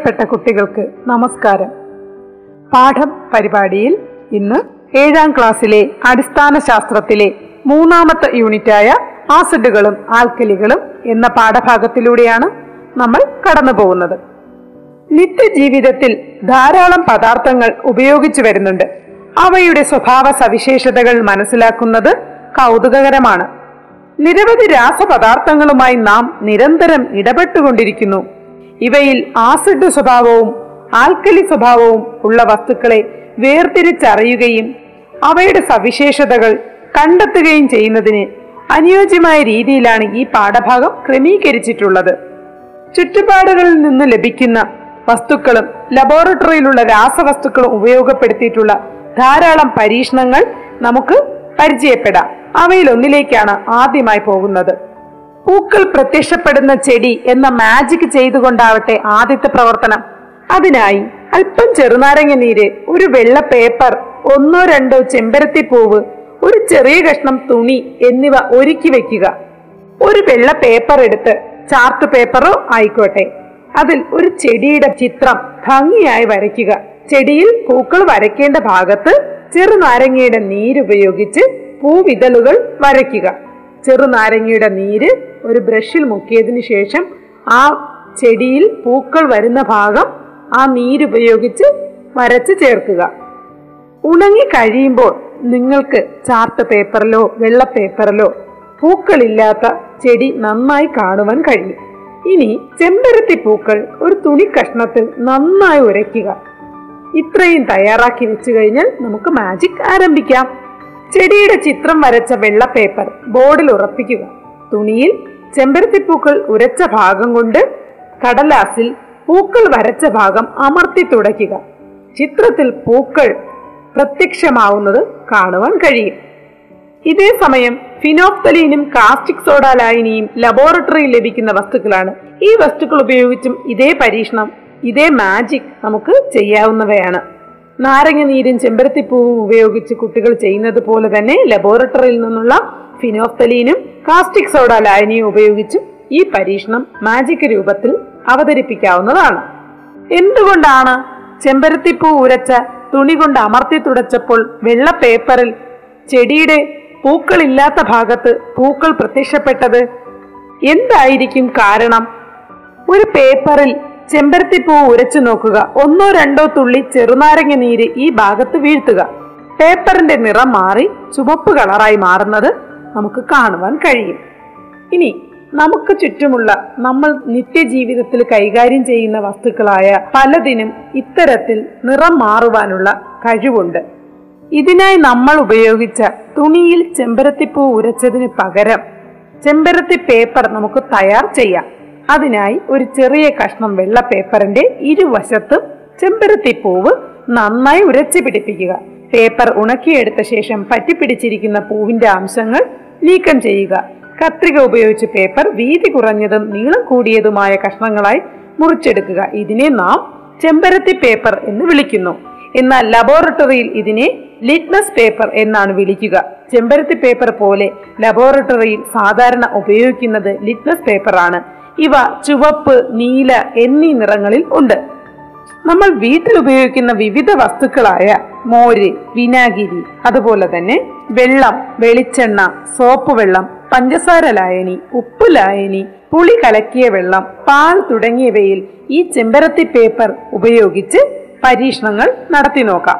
പ്രിയപ്പെട്ട കുട്ടികൾക്ക് നമസ്കാരം. പാഠം പരിപാടിയിൽ ഇന്ന് ഏഴാം ക്ലാസ്സിലെ അടിസ്ഥാന ശാസ്ത്രത്തിലെ മൂന്നാമത്തെ യൂണിറ്റായ ആസിഡുകളും ആൽക്കലികളും എന്ന പാഠഭാഗത്തിലൂടെയാണ് നമ്മൾ കടന്നു പോകുന്നത്. നിത്യജീവിതത്തിൽ ധാരാളം പദാർത്ഥങ്ങൾ ഉപയോഗിച്ചു വരുന്നുണ്ട്. അവയുടെ സ്വഭാവ സവിശേഷതകൾ മനസ്സിലാക്കുന്നത് കൗതുകകരമാണ്. നിരവധി രാസപദാർത്ഥങ്ങളുമായി നാം നിരന്തരം ഇടപെട്ടുകൊണ്ടിരിക്കുന്നു. ഇവയിൽ ആസിഡ് സ്വഭാവവും ആൽക്കലി സ്വഭാവവും ഉള്ള വസ്തുക്കളെ വേർതിരിച്ചറിയുകയും അവയുടെ സവിശേഷതകൾ കണ്ടെത്തുകയും ചെയ്യുന്നതിന് അനുയോജ്യമായ രീതിയിലാണ് ഈ പാഠഭാഗം ക്രമീകരിച്ചിട്ടുള്ളത്. ചുറ്റുപാടുകളിൽ നിന്ന് ലഭിക്കുന്ന വസ്തുക്കളും ലബോറട്ടറിയിലുള്ള രാസവസ്തുക്കളും ഉപയോഗപ്പെടുത്തിയിട്ടുള്ള ധാരാളം പരീക്ഷണങ്ങൾ നമുക്ക് പരിചയപ്പെടാം. അവയിലൊന്നിലേക്കാണ് ആദ്യമായി പോകുന്നത്. പൂക്കൾ പ്രത്യക്ഷപ്പെടുന്ന ചെടി എന്ന മാജിക് ചെയ്തുകൊണ്ടാവട്ടെ ആദ്യത്തെ പ്രവർത്തനം. അതിനായി അല്പം ചെറുനാരങ്ങ നീര് ഒരു വെള്ള പേപ്പർ ഒന്നോ രണ്ടോ ചെമ്പരത്തി പൂവ് ഒരു ചെറിയ കഷ്ണം തുണി എന്നിവ ഒരുക്കി വെക്കുക. ഒരു വെള്ള പേപ്പർ എടുത്ത് ചാർട്ട് പേപ്പറോ ആയിക്കോട്ടെ. അതിൽ ഒരു ചെടിയുടെ ചിത്രം ഭംഗിയായി വരയ്ക്കുക. ചെടിയിൽ പൂക്കൾ വരയ്ക്കേണ്ട ഭാഗത്ത് ചെറുനാരങ്ങയുടെ നീരുപയോഗിച്ച് പൂവിതളുകൾ വരയ്ക്കുക. ചെറുനാരങ്ങയുടെ നീര് ഒരു ബ്രഷിൽ മുക്കിയതിന് ശേഷം ആ ചെടിയിൽ പൂക്കൾ വരുന്ന ഭാഗം ആ നീരുപയോഗിച്ച് വരച്ച് ചേർക്കുക. ഉണങ്ങി കഴിയുമ്പോൾ നിങ്ങൾക്ക് ചാർട്ട് പേപ്പറിലോ വെള്ള പേപ്പറിലോ പൂക്കളില്ലാത്ത ചെടി നന്നായി കാണുവാൻ കഴിയും. ഇനി ചെമ്പരത്തി പൂക്കൾ ഒരു തുണി കഷ്ണത്തിൽ നന്നായി ഉരയ്ക്കുക. ഇത്രയും തയ്യാറാക്കി വെച്ചു കഴിഞ്ഞാൽ നമുക്ക് മാജിക് ആരംഭിക്കാം. ചെടിയുടെ ചിത്രം വരച്ച വെള്ള പേപ്പർ ബോർഡിൽ ഉറപ്പിക്കുക. തുണിയിൽ ചെമ്പരത്തിപ്പൂക്കൾ ഉരച്ച ഭാഗം കൊണ്ട് കടലാസിൽ പൂക്കൾ വരച്ച ഭാഗം അമർത്തി തുടയ്ക്കുക. ചിത്രത്തിൽ പൂക്കൾ പ്രത്യക്ഷമാവുന്നത് കാണുവാൻ കഴിയും. ഇതേ സമയം ഫിനോഫ്തലീനും കാസ്റ്റിക് സോഡ ലായനിയും ലബോറട്ടറിയിൽ ലഭിക്കുന്ന വസ്തുക്കളാണ്. ഈ വസ്തുക്കൾ ഉപയോഗിച്ചും ഇതേ പരീക്ഷണം ഇതേ മാജിക് നമുക്ക് ചെയ്യാവുന്നവയാണ്. നാരങ്ങ നീരും ചെമ്പരത്തിപ്പൂവും ഉപയോഗിച്ച് കുട്ടികൾ ചെയ്യുന്നത് പോലെ തന്നെ ലബോറട്ടറിയിൽ നിന്നുള്ള ഫിനോഫ്തലീനും കാസ്റ്റിക് സോഡ ലായനിയും ഉപയോഗിച്ചും ഈ പരീക്ഷണം മാജിക് രൂപത്തിൽ അവതരിപ്പിക്കാവുന്നതാണ്. എന്തുകൊണ്ടാണ് ചെമ്പരത്തിപ്പൂ ഉരച്ച തുണി കൊണ്ട് അമർത്തി തുടച്ചപ്പോൾ വെള്ള പേപ്പറിൽ ചെടിയുടെ പൂക്കളില്ലാത്ത ഭാഗത്ത് പൂക്കൾ പ്രത്യക്ഷപ്പെട്ടത്? എന്തായിരിക്കും കാരണം? ഒരു പേപ്പറിൽ ചെമ്പരത്തിപ്പൂ ഉരച്ചു നോക്കുക. ഒന്നോ രണ്ടോ തുള്ളി ചെറുനാരങ്ങ നീര് ഈ ഭാഗത്ത് വീഴ്ത്തുക. പേപ്പറിന്റെ നിറം മാറി ചുവപ്പ് കളറായി മാറുന്നത് നമുക്ക് കാണുവാൻ കഴിയും. ഇനി നമുക്ക് ചുറ്റുമുള്ള നമ്മൾ നിത്യജീവിതത്തിൽ കൈകാര്യം ചെയ്യുന്ന വസ്തുക്കളായ പലതിനും ഇത്തരത്തിൽ നിറം മാറുവാനുള്ള കഴിവുണ്ട്. ഇതിനായി നമ്മൾ ഉപയോഗിച്ച തുണിയിൽ ചെമ്പരത്തിപ്പൂ ഉരച്ചതിന് പകരം ചെമ്പരത്തി പേപ്പർ നമുക്ക് തയ്യാർ ചെയ്യാം. അതിനായി ഒരു ചെറിയ കഷ്ണം വെള്ള പേപ്പറിന്റെ ഇരുവശത്തും ചെമ്പരത്തിപ്പൂവ് നന്നായി ഉരച്ചു പിടിപ്പിക്കുക. പേപ്പർ ഉണക്കിയെടുത്ത ശേഷം പറ്റിപ്പിടിച്ചിരിക്കുന്ന പൂവിന്റെ അംശങ്ങൾ നീക്കം ചെയ്യുക. കത്രിക ഉപയോഗിച്ച് പേപ്പർ വീതി കുറഞ്ഞതും നീളം കൂടിയതുമായ കഷ്ണങ്ങളായി മുറിച്ചെടുക്കുക. ഇതിനെ നാം ചെമ്പരത്തി പേപ്പർ എന്ന് വിളിക്കുന്നു. എന്നാൽ ലബോറട്ടറിയിൽ ഇതിനെ ലിറ്റ്മസ് പേപ്പർ എന്നാണ് വിളിക്കുക. ചെമ്പരത്തി പേപ്പർ പോലെ ലബോറട്ടറിയിൽ സാധാരണ ഉപയോഗിക്കുന്നത് ലിറ്റ്മസ് പേപ്പറാണ്. ഇവ ചുവപ്പ് നീല എന്നീ നിറങ്ങളിൽ ഉണ്ട്. നമ്മൾ വീട്ടിൽ ഉപയോഗിക്കുന്ന വിവിധ വസ്തുക്കളായ മോര് വിനാഗിരി അതുപോലെ തന്നെ വെള്ളം വെളിച്ചെണ്ണ സോപ്പ് വെള്ളം പഞ്ചസാര ലായനി ഉപ്പ് ലായനി പുളി കലക്കിയ വെള്ളം പാൽ തുടങ്ങിയവയിൽ ഈ ചെമ്പരത്തി പേപ്പർ ഉപയോഗിച്ച് പരീക്ഷണങ്ങൾ നടത്തി നോക്കാം.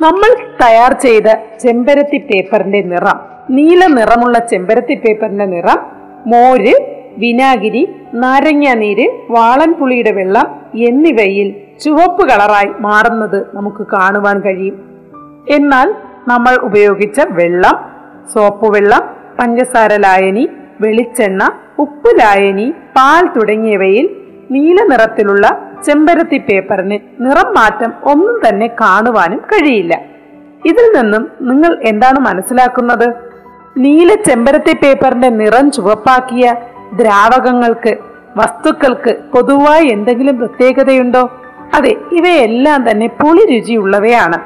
നമ്മൾ തയ്യാർ ചെയ്ത ചെമ്പരത്തി പേപ്പറിന്റെ നിറം നീല നിറമുള്ള ചെമ്പരത്തി പേപ്പറിന്റെ നിറം മോര് വിനാഗിരി നാരങ്ങ നീര് വാളൻപുളിയുടെ വെള്ളം എന്നിവയിൽ ചുവപ്പ് കളറായി മാറുന്നത് നമുക്ക് കാണുവാൻ കഴിയും. എന്നാൽ നമ്മൾ ഉപയോഗിച്ച വെള്ളം സോപ്പ് വെള്ളം പഞ്ചസാര ലായനി വെളിച്ചെണ്ണ ഉപ്പ് ലായനി പാൽ തുടങ്ങിയവയിൽ നീല നിറത്തിലുള്ള ചെമ്പരത്തി പേപ്പറിന് നിറം മാറ്റം ഒന്നും തന്നെ കാണുവാനും കഴിയില്ല. ഇതിൽ നിന്നും നിങ്ങൾ എന്താണ് മനസ്സിലാക്കുന്നത്? നീല ചെമ്പരത്തി പേപ്പറിന്റെ നിറം ചുവപ്പാക്കിയ ദ്രാവകങ്ങൾക്ക് വസ്തുക്കൾക്ക് പൊതുവായി എന്തെങ്കിലും പ്രത്യേകതയുണ്ടോ? അതെ ഇവയെല്ലാം തന്നെ പുളി രുചിയുള്ളവയാണ്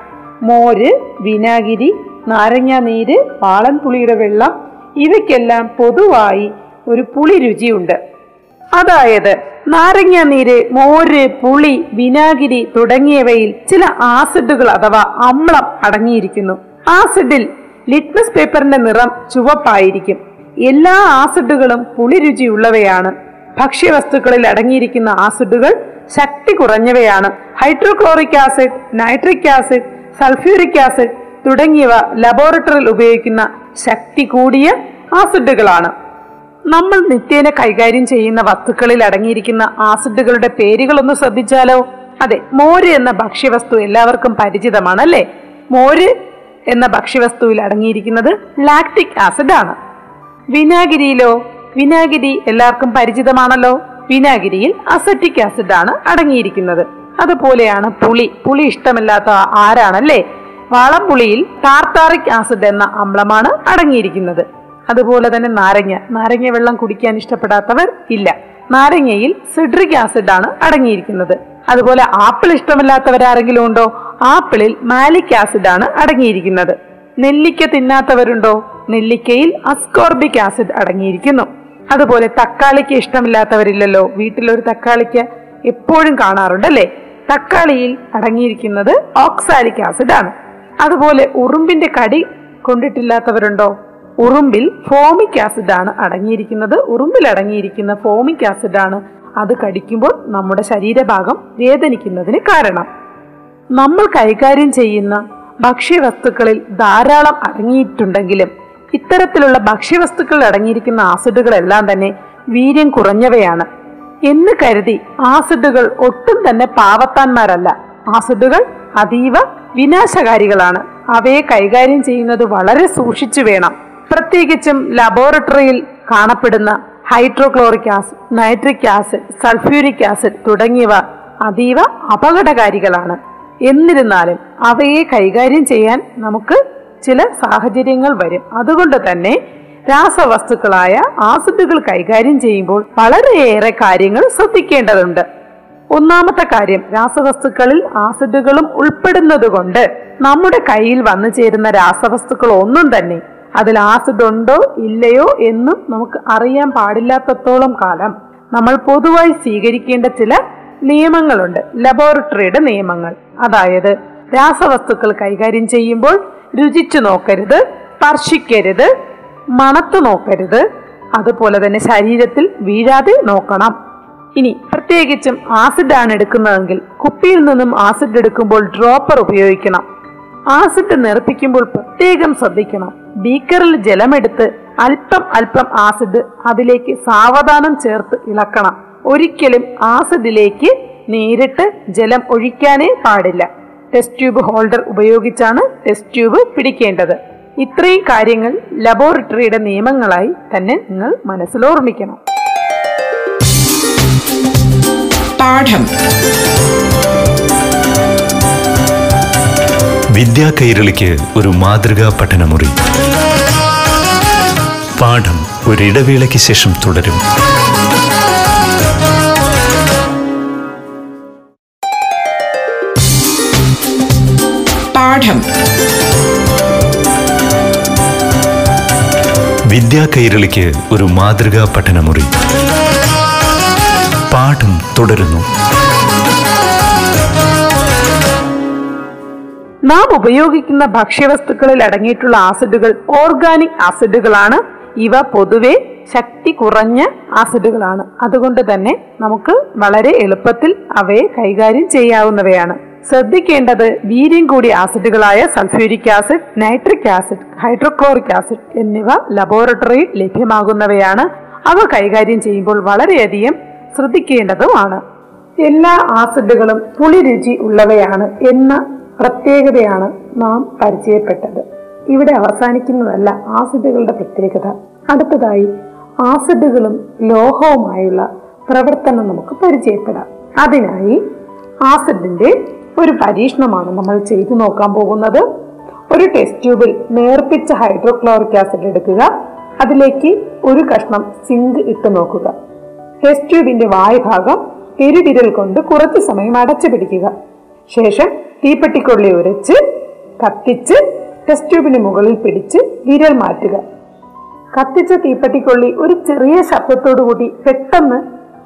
മോര് വിനാഗിരി നാരങ്ങ നീര് പാളൻ പുളിയുടെ വെള്ളം ഇവയ്ക്കെല്ലാം പൊതുവായി ഒരു പുളി രുചിയുണ്ട് അതായത് നാരങ്ങ നീര് മോര് പുളി വിനാഗിരി തുടങ്ങിയവയിൽ ചില ആസിഡുകൾ അഥവാ അമ്ലം അടങ്ങിയിരിക്കുന്നു. ആസിഡിൽ ലിറ്റ്മസ് പേപ്പറിന്റെ നിറം ചുവപ്പായിരിക്കും. എല്ലാ ആസിഡുകളും പുളി രുചിയുള്ളവയാണ് ഭക്ഷ്യവസ്തുക്കളിൽ അടങ്ങിയിരിക്കുന്ന ആസിഡുകൾ ശക്തി കുറഞ്ഞവയാണ്. Hydrochloric acid nitric acid sulphuric acid തുടങ്ങിയവ ലബോറട്ടറിയിൽ ഉപയോഗിക്കുന്ന ശക്തി കൂടിയ ആസിഡുകളാണ്. നമ്മൾ നിത്യേന കൈകാര്യം ചെയ്യുന്ന വസ്തുക്കളിൽ അടങ്ങിയിരിക്കുന്ന ആസിഡുകളുടെ പേരുകളൊന്ന് ശ്രദ്ധിച്ചാലോ? അതെ മോര് എന്ന ഭക്ഷ്യവസ്തു എല്ലാവർക്കും പരിചിതമാണ് അല്ലേ മോര് എന്ന ഭക്ഷ്യവസ്തുവിൽ അടങ്ങിയിരിക്കുന്നത് ലാക്റ്റിക് ആസിഡ് ആണ് വിനാഗിരിയിലോ? വിനാഗിരി എല്ലാവർക്കും പരിചിതമാണല്ലോ. വിനാഗിരിയിൽ അസറ്റിക് ആസിഡ് ആണ് അടങ്ങിയിരിക്കുന്നത്. അതുപോലെയാണ് പുളി. പുളി ഇഷ്ടമില്ലാത്ത ആരാണല്ലേ? വളംപുളിയിൽ ടാർട്ടാറിക് ആസിഡ് എന്ന അമ്ലമാണ് അടങ്ങിയിരിക്കുന്നത്. അതുപോലെ തന്നെ നാരങ്ങ. നാരങ്ങ വെള്ളം കുടിക്കാൻ ഇഷ്ടപ്പെടാത്തവർ ഇല്ല. നാരങ്ങയിൽ സിഡ്രിക് ആസിഡ് ആണ് അടങ്ങിയിരിക്കുന്നത്. അതുപോലെ ആപ്പിൾ ഇഷ്ടമില്ലാത്തവരാരെങ്കിലും ഉണ്ടോ? ആപ്പിളിൽ മാലിക് ആസിഡ് ആണ് അടങ്ങിയിരിക്കുന്നത്. നെല്ലിക്ക തിന്നാത്തവരുണ്ടോ? നെല്ലിക്കയിൽ അസ്കോർബിക് ആസിഡ് അടങ്ങിയിരിക്കുന്നു. അതുപോലെ തക്കാളിക്ക് ഇഷ്ടമില്ലാത്തവരില്ലല്ലോ. വീട്ടിലൊരു തക്കാളിക്ക് എപ്പോഴും കാണാറുണ്ടല്ലേ? തക്കാളിയിൽ അടങ്ങിയിരിക്കുന്നത് ഓക്സാലിക് ആസിഡ് ആണ്. അതുപോലെ ഉറുമ്പിന്റെ കടി കൊണ്ടിട്ടില്ലാത്തവരുണ്ടോ? ഉറുമ്പിൽ ഫോമിക് ആസിഡ് ആണ് അടങ്ങിയിരിക്കുന്നത്. ഉറുമ്പിൽ അടങ്ങിയിരിക്കുന്ന ഫോമിക് ആസിഡ് ആണ് അത് കടിക്കുമ്പോൾ നമ്മുടെ ശരീരഭാഗം വേദനിക്കുന്നതിന് കാരണം. നമ്മൾ കൈകാര്യം ചെയ്യുന്ന ഭക്ഷ്യവസ്തുക്കളിൽ ധാരാളം അടങ്ങിയിട്ടുണ്ടെങ്കിലും ഇത്തരത്തിലുള്ള ഭക്ഷ്യവസ്തുക്കളിൽ അടങ്ങിയിരിക്കുന്ന ആസിഡുകളെല്ലാം തന്നെ വീര്യം കുറഞ്ഞവയാണ്. എന്ന് കരുതി ആസിഡുകൾ ഒട്ടും തന്നെ പാവത്താന്മാരല്ല. ആസിഡുകൾ അതീവ വിനാശകാരികളാണ്. അവയെ കൈകാര്യം ചെയ്യുന്നത് വളരെ സൂക്ഷിച്ചു വേണം. പ്രത്യേകിച്ചും ലബോറട്ടറിയിൽ കാണപ്പെടുന്ന hydrochloric acid nitric acid sulphuric acid തുടങ്ങിയവ അതീവ അപകടകാരികളാണ്. എന്നിരുന്നാലും അവയെ കൈകാര്യം ചെയ്യാൻ നമുക്ക് ചില സാഹചര്യങ്ങൾ വരും. അതുകൊണ്ട് തന്നെ രാസവസ്തുക്കളായ ആസിഡുകൾ കൈകാര്യം ചെയ്യുമ്പോൾ വളരെയേറെ കാര്യങ്ങൾ ശ്രദ്ധിക്കേണ്ടതുണ്ട്. ഒന്നാമത്തെ കാര്യം രാസവസ്തുക്കളിൽ ആസിഡുകളും ഉൾപ്പെടുന്നത് കൊണ്ട് നമ്മുടെ കയ്യിൽ വന്നു ചേരുന്ന രാസവസ്തുക്കൾ ഒന്നും തന്നെ അതിൽ ആസിഡ് ഉണ്ടോ ഇല്ലയോ എന്നും നമുക്ക് അറിയാൻ പാടില്ലാത്തത്തോളം കാലം നമ്മൾ പൊതുവായി സ്വീകരിക്കേണ്ട ചില നിയമങ്ങളുണ്ട്. ലബോറട്ടറിയുടെ നിയമങ്ങൾ. അതായത് രാസവസ്തുക്കൾ കൈകാര്യം ചെയ്യുമ്പോൾ രുചിച്ചു നോക്കരുത് സ്പർശിക്കരുത് മണത്ത് നോക്കരുത് അതുപോലെ തന്നെ ശരീരത്തിൽ വീഴാതെ നോക്കണം. ഇനി പ്രത്യേകിച്ചും ആസിഡ് ആണ് എടുക്കുന്നതെങ്കിൽ കുപ്പിയിൽ നിന്നും ആസിഡ് എടുക്കുമ്പോൾ ഡ്രോപ്പർ ഉപയോഗിക്കണം. ആസിഡ് നിറപ്പിക്കുമ്പോൾ പ്രത്യേകം ശ്രദ്ധിക്കണം. ബീക്കറിൽ ജലമെടുത്ത് അല്പം അല്പം ആസിഡ് അതിലേക്ക് സാവധാനം ചേർത്ത് ഇളക്കണം. ഒരിക്കലും ആസിഡിലേക്ക് നേരിട്ട് ജലം ഒഴിക്കാനേ പാടില്ല. ടെസ്റ്റ് ട്യൂബ് ഹോൾഡർ ഉപയോഗിച്ചാണ് ടെസ്റ്റ് ട്യൂബ് പിടിക്കേണ്ടത്. ഇത്രയും കാര്യങ്ങൾ ലബോറട്ടറിയുടെ നിയമങ്ങളായി തന്നെ നിങ്ങൾ മനസ്സിലോർമ്മിക്കണം. പാഠം. വിദ്യാ കൈരളിക്ക് ഒരു മാതൃകാ പഠനമുറി. പാഠം ഒരിടവേളയ്ക്ക് ശേഷം തുടരും. പാഠം വിദ്യാ കൈരളിക്ക് ഒരു മാതൃകാ പഠനമുറി. പാഠം തുടരുന്നു. നാം ഉപയോഗിക്കുന്ന ഭക്ഷ്യവസ്തുക്കളിൽ അടങ്ങിയിട്ടുള്ള ആസിഡുകൾ ഓർഗാനിക് ആസിഡുകളാണ്. ഇവ പൊതുവെ ശക്തി കുറഞ്ഞ ആസിഡുകളാണ്. അതുകൊണ്ട് തന്നെ നമുക്ക് വളരെ എളുപ്പത്തിൽ അവയെ കൈകാര്യം ചെയ്യാവുന്നവയാണ്. ശ്രദ്ധിക്കേണ്ടത് വീര്യം കൂടിയ ആസിഡുകളായ sulphuric acid nitric acid hydrochloric acid എന്നിവ ലബോറട്ടറിയിൽ ലഭ്യമാകുന്നവയാണ്. അവ കൈകാര്യം ചെയ്യുമ്പോൾ വളരെയധികം ശ്രദ്ധിക്കേണ്ടതുമാണ് എല്ലാ ആസിഡുകളും പുളി രുചി ഉള്ളവയാണ് എന്ന പ്രത്യേകതയാണ് നാം പരിചയപ്പെട്ടത്. ഇവിടെ അവസാനിക്കുന്നതല്ല ആസിഡുകളുടെ പ്രത്യേകത. അടുത്തതായി ആസിഡുകളും ലോഹവുമായുള്ള പ്രവർത്തനം നമുക്ക് പരിചയപ്പെടാം. അതിനായി ആസിഡിന്റെ ഒരു പരീക്ഷണമാണ് നമ്മൾ ചെയ്തു നോക്കാൻ പോകുന്നത്. ഒരു ടെസ്റ്റ് ട്യൂബിൽ നേർപ്പിച്ച ഹൈഡ്രോക്ലോറിക് ആസിഡ് എടുക്കുക. അതിലേക്ക് ഒരു കഷ്ണം സിങ്ക് ഇട്ട് നോക്കുക. ടെസ്റ്റ് ട്യൂബിന്റെ വായുഭാഗം പെരുവിരൽ കൊണ്ട് കുറച്ച് സമയം അടച്ചു പിടിക്കുക. ശേഷം തീപ്പെട്ടിക്കൊള്ളി ഉരച്ച് കത്തിച്ച് ടെസ്റ്റ് ട്യൂബിന് മുകളിൽ പിടിച്ച് വിരൽ മാറ്റുക. കത്തിച്ച തീപ്പെട്ടിക്കൊള്ളി ഒരു ചെറിയ ശബ്ദത്തോടു കൂടി പെട്ടെന്ന്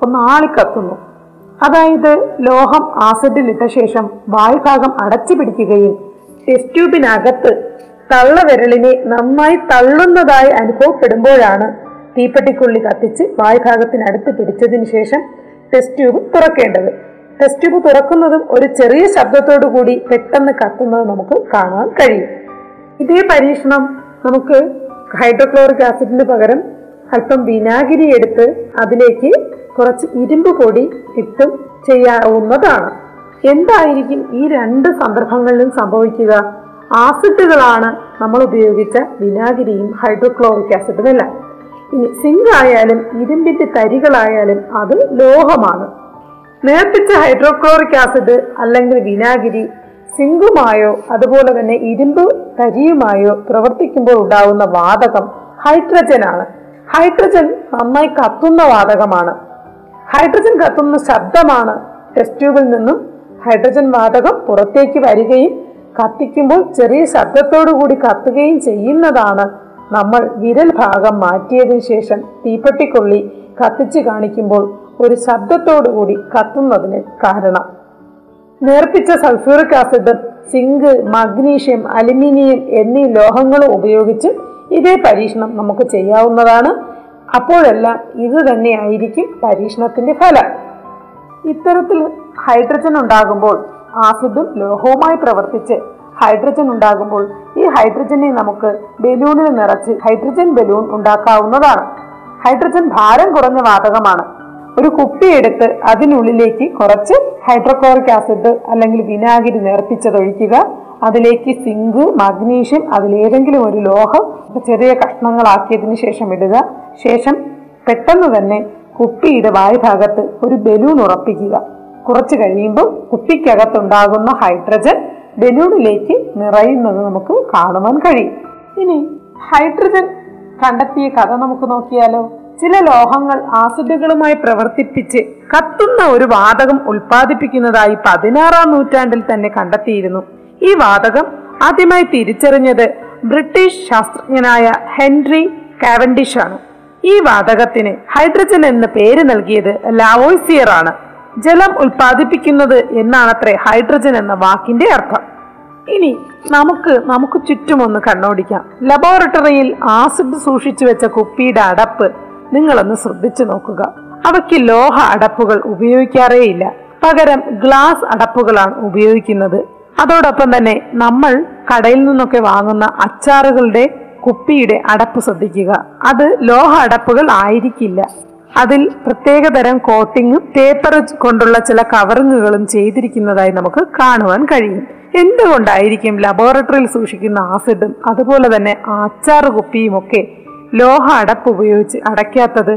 ഒന്ന് ആളിക്കത്തുന്നു. അതായത് ലോഹം ആസിഡിലിട്ട ശേഷം വായുഭാഗം അടച്ചു പിടിക്കുകയും ടെസ്റ്റ് ട്യൂബിനകത്ത് തള്ളവിരലിനെ നന്നായി തള്ളുന്നതായി അനുഭവപ്പെടുമ്പോഴാണ് തീപ്പെട്ടിക്കുള്ളി കത്തിച്ച് വായുഭാഗത്തിനടുത്ത് പിടിച്ചതിന് ശേഷം ടെസ്റ്റ് ട്യൂബ് തുറക്കേണ്ടത്. ടെസ്റ്റ് ട്യൂബ് തുറക്കുന്നതും ഒരു ചെറിയ ശബ്ദത്തോടു കൂടി പെട്ടെന്ന് കത്തുന്നത് നമുക്ക് കാണാൻ കഴിയും. ഇതേ പരീക്ഷണം നമുക്ക് ഹൈഡ്രോക്ലോറിക് ആസിഡിന് പകരം അല്പം വിനാഗിരി എടുത്ത് അതിലേക്ക് കുറച്ച് ഇരുമ്പ് പൊടി ഇട്ടും ചെയ്യാവുന്നതാണ്. എന്തായിരിക്കും ഈ രണ്ട് സന്ദർഭങ്ങളിലും സംഭവിക്കുക? ആസിഡുകളാണ് നമ്മൾ ഉപയോഗിച്ച വിനാഗിരിയും ഹൈഡ്രോക്ലോറിക് ആസിഡും എല്ലാം. ഇനി സിങ്ക് ആയാലും ഇരുമ്പിന്റെ തരികളായാലും അത് ലോഹമാണ്. നേർപ്പിച്ച ഹൈഡ്രോക്ലോറിക് ആസിഡ് അല്ലെങ്കിൽ വിനാഗിരി സിങ്കുമായോ അതുപോലെ തന്നെ ഇരുമ്പ് തരിയുമായോ പ്രവർത്തിക്കുമ്പോൾ ഉണ്ടാകുന്ന വാതകം ഹൈഡ്രജൻ ആണ് ഹൈഡ്രജൻ നന്നായി കത്തുന്ന വാതകമാണ്. ഹൈഡ്രജൻ കത്തുന്ന ശബ്ദമാണ് ടെസ്റ്റ് ട്യൂബിൽ നിന്നും ഹൈഡ്രജൻ വാതകം പുറത്തേക്ക് വരികയും കത്തിക്കുമ്പോൾ ചെറിയ ശബ്ദത്തോടു കൂടി കത്തുകയും ചെയ്യുന്നതാണ് നമ്മൾ വിരൽ ഭാഗം മാറ്റിയതിനു ശേഷം തീപ്പെട്ടിക്കൊള്ളി കത്തിച്ച് കാണിക്കുമ്പോൾ ഒരു ശബ്ദത്തോടു കൂടി കത്തുന്നതിന് കാരണം. നേർപ്പിച്ച sulphuric acid zinc magnesium aluminium എന്നീ ലോഹങ്ങളും ഉപയോഗിച്ച് ഇതേ പരീക്ഷണം നമുക്ക് ചെയ്യാവുന്നതാണ്. അപ്പോഴെല്ലാം ഇത് തന്നെയായിരിക്കും പരീക്ഷണത്തിന്റെ ഫലം. ഇത്തരത്തിൽ ഹൈഡ്രജൻ ഉണ്ടാകുമ്പോൾ ആസിഡും ലോഹവുമായി പ്രവർത്തിച്ച് ഹൈഡ്രജൻ ഉണ്ടാകുമ്പോൾ ഈ ഹൈഡ്രജനെ നമുക്ക് ബലൂണിൽ നിറച്ച് ഹൈഡ്രജൻ ബലൂൺ ഉണ്ടാക്കാവുന്നതാണ്. ഹൈഡ്രജൻ ഭാരം കുറഞ്ഞ വാതകമാണ്. ഒരു കുപ്പി എടുത്ത് അതിനുള്ളിലേക്ക് കുറച്ച് ഹൈഡ്രോക്ലോറിക് ആസിഡ് അല്ലെങ്കിൽ വിനാഗിരി നേർപ്പിച്ചതൊഴിക്കുക. അതിലേക്ക് സിങ്ക് മഗ്നീഷ്യം അതിലേതെങ്കിലും ഒരു ലോഹം ചെറിയ കഷ്ണങ്ങളാക്കിയതിന് ശേഷം ഇടുക. ശേഷം പെട്ടെന്ന് തന്നെ കുപ്പിയുടെ വായുഭാഗത്ത് ഒരു ബലൂൺ ഉറപ്പിക്കുക. കുറച്ച് കഴിയുമ്പോൾ കുപ്പിക്കകത്തുണ്ടാകുന്ന ഹൈഡ്രജൻ ബലൂണിലേക്ക് നിറയുന്നത് നമുക്ക് കാണുവാൻ കഴിയും. ഇനി ഹൈഡ്രജൻ കണ്ടെത്തിയ കഥ നമുക്ക് നോക്കിയാലോ? ചില ലോഹങ്ങൾ ആസിഡുകളുമായി പ്രവർത്തിപ്പിച്ച് കത്തുന്ന ഒരു വാതകം ഉൽപ്പാദിപ്പിക്കുന്നതായി പതിനാറാം നൂറ്റാണ്ടിൽ തന്നെ കണ്ടെത്തിയിരുന്നു. ഈ വാതകം ആദ്യമായി തിരിച്ചറിഞ്ഞത് ബ്രിട്ടീഷ് ശാസ്ത്രജ്ഞനായ ഹെൻറി കാവൻഡിഷ് ആണ് ഈ വാതകത്തിന് ഹൈഡ്രജൻ എന്ന് പേര് നൽകിയത് ലാവോയ്സിയർ ആണ് ജലം ഉൽപ്പാദിപ്പിക്കുന്നത് എന്നാണത്രേ ഹൈഡ്രജൻ എന്ന വാക്കിന്റെ അർത്ഥം. ഇനി നമുക്ക് നമുക്ക് ചുറ്റുമൊന്ന് കണ്ണോടിക്കാം. ലബോറട്ടറിയിൽ ആസിഡ് സൂക്ഷിച്ചു വെച്ച കുപ്പിയുടെ അടപ്പ് നിങ്ങളൊന്ന് ശ്രദ്ധിച്ചു നോക്കുക. അവയ്ക്ക് ലോഹ അടപ്പുകൾ ഉപയോഗിക്കാറേയില്ല. പകരം ഗ്ലാസ് അടപ്പുകളാണ് ഉപയോഗിക്കുന്നത്. അതോടൊപ്പം തന്നെ നമ്മൾ കടയിൽ നിന്നൊക്കെ വാങ്ങുന്ന അച്ചാറുകളുടെ കുപ്പിയുടെ അടപ്പ് ശ്രദ്ധിക്കുക. അത് ലോഹ അടപ്പുകൾ ആയിരിക്കില്ല. അതിൽ പ്രത്യേക തരം കോട്ടിങ്ങും പേപ്പർ കൊണ്ടുള്ള ചില കവറിങ്ങുകളും ചെയ്തിരിക്കുന്നതായി നമുക്ക് കാണുവാൻ കഴിയും. എന്തുകൊണ്ടായിരിക്കും ലബോറട്ടറിയിൽ സൂക്ഷിക്കുന്ന ആസിഡും അതുപോലെ തന്നെ അച്ചാർ കുപ്പിയും ഒക്കെ ലോഹ അടപ്പ് ഉപയോഗിച്ച് അടയ്ക്കാത്തത്?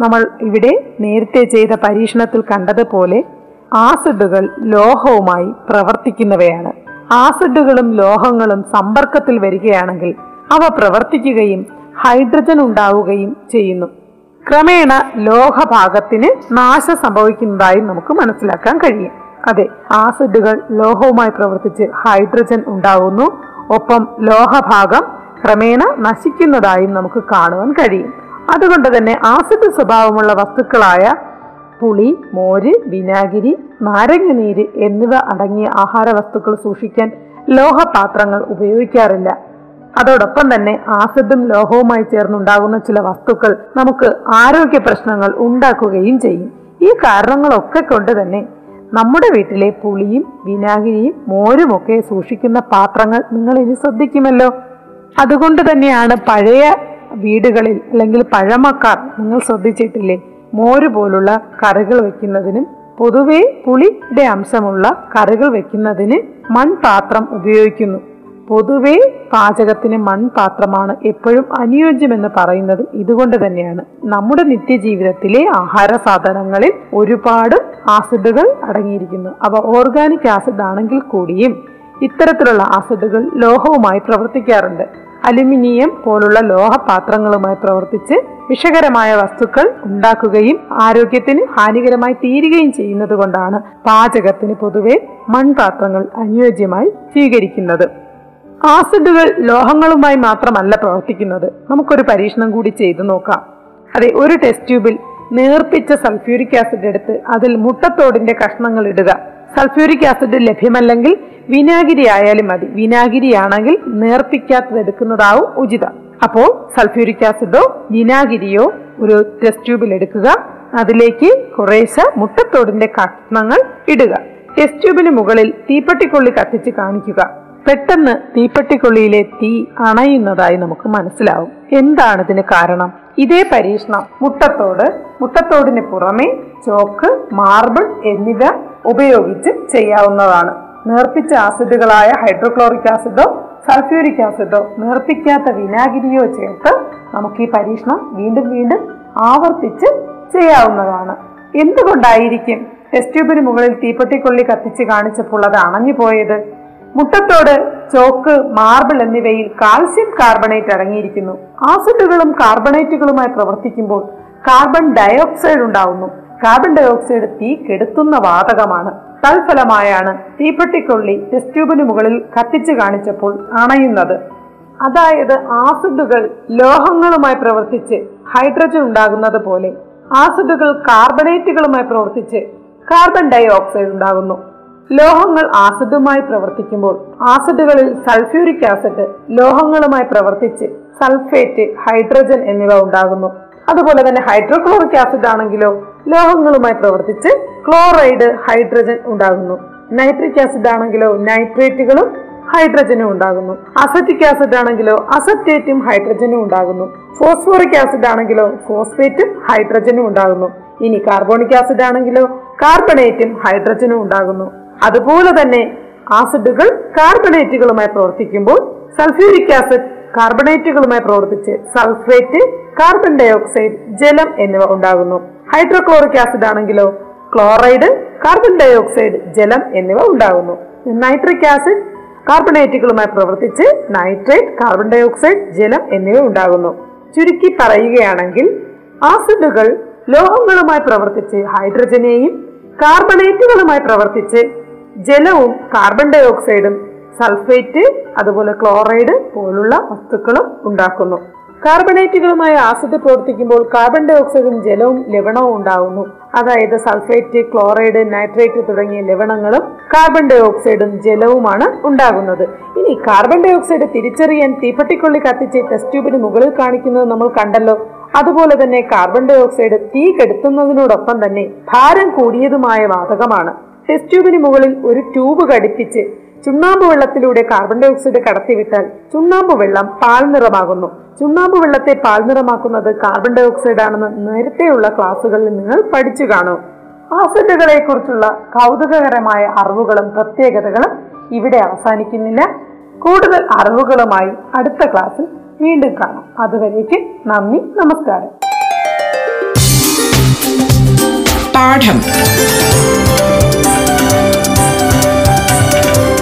നമ്മൾ ഇവിടെ നേരത്തെ ചെയ്ത പരീക്ഷണത്തിൽ കണ്ടതുപോലെ ആസിഡുകൾ ലോഹവുമായി പ്രവർത്തിക്കുന്നവയാണ്. ആസിഡുകളും ലോഹങ്ങളും സമ്പർക്കത്തിൽ വരികയാണെങ്കിൽ അവ പ്രവർത്തിക്കുകയും ഹൈഡ്രജൻ ഉണ്ടാവുകയും ചെയ്യുന്നു. ക്രമേണ ലോഹഭാഗത്തിന് നാശ സംഭവിക്കുന്നതായും നമുക്ക് മനസ്സിലാക്കാൻ കഴിയും. അതെ ആസിഡുകൾ ലോഹവുമായി പ്രവർത്തിച്ച് ഹൈഡ്രജൻ ഉണ്ടാവുന്നു. ഒപ്പം ലോഹഭാഗം ക്രമേണ നശിക്കുന്നതായും നമുക്ക് കാണുവാൻ കഴിയും. അതുകൊണ്ട് തന്നെ ആസിഡ് സ്വഭാവമുള്ള വസ്തുക്കളായ പുളി മോര് വിനാഗിരി നാരങ്ങനീര് എന്നിവ അടങ്ങിയ ആഹാര വസ്തുക്കൾ സൂക്ഷിക്കാൻ ലോഹപാത്രങ്ങൾ ഉപയോഗിക്കാറില്ല. അതോടൊപ്പം തന്നെ ആസിഡും ലോഹവുമായി ചേർന്നുണ്ടാകുന്ന ചില വസ്തുക്കൾ നമുക്ക് ആരോഗ്യ പ്രശ്നങ്ങൾ ഉണ്ടാക്കുകയും ചെയ്യും. ഈ കാരണങ്ങളൊക്കെ കൊണ്ട് തന്നെ നമ്മുടെ വീട്ടിലെ പുളിയും വിനാഗിരിയും മോരുമൊക്കെ സൂക്ഷിക്കുന്ന പാത്രങ്ങൾ നിങ്ങൾ ഇനി ശ്രദ്ധിക്കുമല്ലോ. അതുകൊണ്ട് തന്നെയാണ് പഴയ വീടുകളിൽ അല്ലെങ്കിൽ പഴമക്കാർ നിങ്ങൾ ശ്രദ്ധിച്ചിട്ടില്ലേ? മോര് പോലുള്ള കറികൾ വെക്കുന്നതിനും പൊതുവെ പുളിയുടെ അംശമുള്ള കറികൾ വെക്കുന്നതിന് മൺപാത്രം ഉപയോഗിക്കുന്നു. പൊതുവെ പാചകത്തിന് മൺപാത്രമാണ് എപ്പോഴും അനുയോജ്യമെന്ന് പറയുന്നത് ഇതുകൊണ്ട് തന്നെയാണ്. നമ്മുടെ നിത്യജീവിതത്തിലെ ആഹാര സാധനങ്ങളിൽ ഒരുപാട് ആസിഡുകൾ അടങ്ങിയിരിക്കുന്നു. അവ ഓർഗാനിക് ആസിഡ് ആണെങ്കിൽ കൂടിയും ഇത്തരത്തിലുള്ള ആസിഡുകൾ ലോഹവുമായി പ്രവർത്തിക്കാറുണ്ട്. അലുമിനിയം പോലുള്ള ലോഹപാത്രങ്ങളുമായി പ്രവർത്തിച്ച് വിഷകരമായ വസ്തുക്കൾ ഉണ്ടാക്കുകയും ആരോഗ്യത്തിന് ഹാനികരമായി തീരുകയും ചെയ്യുന്നത് കൊണ്ടാണ് പാചകത്തിന് പൊതുവെ മൺപാത്രങ്ങൾ അനുയോജ്യമായി സ്വീകരിക്കുന്നത്. ആസിഡുകൾ ലോഹങ്ങളുമായി മാത്രമല്ല പ്രവർത്തിക്കുന്നത്. നമുക്കൊരു പരീക്ഷണം കൂടി ചെയ്തു നോക്കാം. അതെ ഒരു ടെസ്റ്റ് ട്യൂബിൽ നേർപ്പിച്ച സൾഫ്യൂരിക് ആസിഡ് എടുത്ത് അതിൽ മുട്ടത്തോടിന്റെ കഷ്ണങ്ങൾ ഇടുക. സൾഫ്യൂരിക് ആസിഡ് ലഭ്യമല്ലെങ്കിൽ വിനാഗിരി ആയാലും മതി. വിനാഗിരി ആണെങ്കിൽ നേർപ്പിക്കാത്തത് എടുക്കുന്നതാവും ഉചിതം. അപ്പോൾ സൾഫ്യൂരിക് ആസിഡോ വിനാഗിരിയോ ഒരു ടെസ്റ്റ് ട്യൂബിൽ എടുക്കുക. അതിലേക്ക് കുറേശ്ശെ മുട്ടത്തോടിന്റെ കഷ്ണങ്ങൾ ഇടുക. ടെസ്റ്റ് ട്യൂബിന് മുകളിൽ തീപ്പെട്ടിക്കൊള്ളി കത്തിച്ച് കാണിക്കുക. പെട്ടെന്ന് തീപ്പെട്ടിക്കൊള്ളിയിലെ തീ അണയുന്നതായി നമുക്ക് മനസ്സിലാവും. എന്താണ് ഇതിന് കാരണം? ഇതേ പരീക്ഷണം മുട്ടത്തോട് മുട്ടത്തോടിന് പുറമെ ചോക്ക് മാർബിൾ എന്നിവ ഉപയോഗിച്ച് ചെയ്യാവുന്നതാണ്. നേർപ്പിച്ച ആസിഡുകളായ ഹൈഡ്രോക്ലോറിക് ആസിഡോ സൾഫ്യൂരിക് ആസിഡോ നേർപ്പിക്കാത്ത വിനാഗിരിയോ ചേർത്ത് നമുക്ക് ഈ പരീക്ഷണം വീണ്ടും വീണ്ടും ആവർത്തിച്ച് ചെയ്യാവുന്നതാണ്. എന്തുകൊണ്ടായിരിക്കും ടെസ്റ്റ് ട്യൂബിന് മുകളിൽ തീപ്പെട്ടിക്കൊള്ളി കത്തിച്ച് കാണിച്ചപ്പോൾ അത് അണഞ്ഞു പോയത്? മുട്ടത്തോട് ചോക്ക് മാർബിൾ എന്നിവയിൽ കാൽസ്യം കാർബണേറ്റ് അടങ്ങിയിരിക്കുന്നു. ആസിഡുകളും കാർബണേറ്റുകളുമായി പ്രവർത്തിക്കുമ്പോൾ കാർബൺ ഡയോക്സൈഡ് ഉണ്ടാവുന്നു. കാർബൺ ഡയോക്സൈഡ് തീ കെടുത്തുന്ന വാതകമാണ്. തൽഫലമായാണ് തീപ്പെട്ടിക്കൊള്ളി ടെസ്റ്റ് ട്യൂബിന് മുകളിൽ കത്തിച്ചു കാണിച്ചപ്പോൾ അണയുന്നത്. അതായത് ആസിഡുകൾ ലോഹങ്ങളുമായി പ്രവർത്തിച്ച് ഹൈഡ്രജൻ ഉണ്ടാകുന്നത് പോലെ ആസിഡുകൾ കാർബണേറ്റുകളുമായി പ്രവർത്തിച്ച് കാർബൺ ഡൈ ഓക്സൈഡ് ഉണ്ടാകുന്നു. ലോഹങ്ങൾ ആസിഡുമായി പ്രവർത്തിക്കുമ്പോൾ ആസിഡുകളിൽ സൾഫ്യൂരിക് ആസിഡ് ലോഹങ്ങളുമായി പ്രവർത്തിച്ച് സൾഫേറ്റ് ഹൈഡ്രജൻ എന്നിവ ഉണ്ടാകുന്നു. അതുപോലെ തന്നെ ഹൈഡ്രോക്ലോറിക് ആസിഡ് ആണെങ്കിലോ ലോഹങ്ങളുമായി പ്രവർത്തിച്ച് ക്ലോറൈഡ് ഹൈഡ്രജൻ ഉണ്ടാകുന്നു. നൈട്രിക് ആസിഡ് ആണെങ്കിലോ നൈട്രേറ്റുകളും ഹൈഡ്രജനും ഉണ്ടാകുന്നു. അസറ്റിക് ആസിഡ് ആണെങ്കിലോ അസറ്റേറ്റും ഹൈഡ്രജനും ഉണ്ടാകുന്നു. ഫോസ്ഫോറിക് ആസിഡ് ആണെങ്കിലോ ഫോസ്ഫേറ്റും ഹൈഡ്രജനും ഉണ്ടാകുന്നു. ഇനി കാർബോണിക് ആസിഡ് ആണെങ്കിലോ കാർബണേറ്റും ഹൈഡ്രജനും ഉണ്ടാകുന്നു. അതുപോലെ തന്നെ ആസിഡുകൾ കാർബണേറ്റുകളുമായി പ്രവർത്തിക്കുമ്പോൾ സൾഫ്യൂരിക് ആസിഡ് കാർബണേറ്റുകളുമായി പ്രവർത്തിച്ച് സൾഫേറ്റ് കാർബൺ ഡൈ ഓക്സൈഡ് ജലം എന്നിവ ഉണ്ടാകുന്നു. ഹൈഡ്രോക്ലോറിക് ആസിഡ് ആണെങ്കിലോ ക്ലോറൈഡ് കാർബൺ ഡൈ ഓക്സൈഡ് ജലം എന്നിവ ഉണ്ടാകുന്നു. നൈട്രിക് ആസിഡ് കാർബണേറ്റുകളുമായി പ്രവർത്തിച്ച് നൈട്രേറ്റ് കാർബൺ ഡൈ ഓക്സൈഡ് ജലം എന്നിവ ഉണ്ടാകുന്നു. ചുരുക്കി പറയുകയാണെങ്കിൽ ആസിഡുകൾ ലോഹങ്ങളുമായി പ്രവർത്തിച്ച് ഹൈഡ്രജനെയും കാർബണേറ്റുകളുമായി പ്രവർത്തിച്ച് ജലവും കാർബൺ ഡൈ ഓക്സൈഡും സൾഫേറ്റ് അതുപോലെ ക്ലോറൈഡ് പോലുള്ള വസ്തുക്കളും ഉണ്ടാക്കുന്നു. കാർബണേറ്റുകളുമായി ആസിഡ് പ്രവർത്തിക്കുമ്പോൾ കാർബൺ ഡൈ ഓക്സൈഡും ജലവും ലവണവും ഉണ്ടാകുന്നു അതായത് സൾഫേറ്റ് ക്ലോറൈഡ് നൈട്രേറ്റ് തുടങ്ങിയ ലവണങ്ങളും കാർബൺ ഡൈ ഓക്സൈഡും ജലവുമാണ് ഉണ്ടാകുന്നത്. ഇനി കാർബൺ ഡൈ ഓക്സൈഡ് തിരിച്ചറിയാൻ തീപ്പെട്ടിക്കൊള്ളി കത്തിച്ച് ടെസ്റ്റ് ട്യൂബിന് മുകളിൽ കാണിക്കുന്നത് നമ്മൾ കണ്ടല്ലോ. അതുപോലെ തന്നെ കാർബൺ ഡൈ ഓക്സൈഡ് തീ കെടുത്തുന്നതിനോടൊപ്പം തന്നെ ഭാരം കൂടിയതുമായ വാതകമാണ്. ടെസ്റ്റ് ട്യൂബിന് മുകളിൽ ഒരു ട്യൂബ് ഘടിപ്പിച്ച് ചുണ്ണാമ്പ് വെള്ളത്തിലൂടെ കാർബൺ ഡൈ ഓക്സൈഡ് കടത്തിവിട്ടാൽ ചുണ്ണാമ്പ് വെള്ളം പാൽ നിറമാകുന്നു. ചുണ്ണാമ്പ് വെള്ളത്തെ പാൽ നിറമാക്കുന്നത് കാർബൺ ഡൈ ഓക്സൈഡ് ആണെന്ന് നേരത്തെയുള്ള ക്ലാസ്സുകളിൽ നിങ്ങൾ പഠിച്ചു കാണും. ആസിഡുകളെ കുറിച്ചുള്ള കൗതുകകരമായ അറിവുകളും പ്രത്യേകതകളും ഇവിടെ അവസാനിക്കുന്നില്ല. കൂടുതൽ അറിവുകളുമായി അടുത്ത ക്ലാസ്സിൽ വീണ്ടും കാണാം. അതുവരേക്ക് നന്ദി നമസ്കാരം. പാഠം.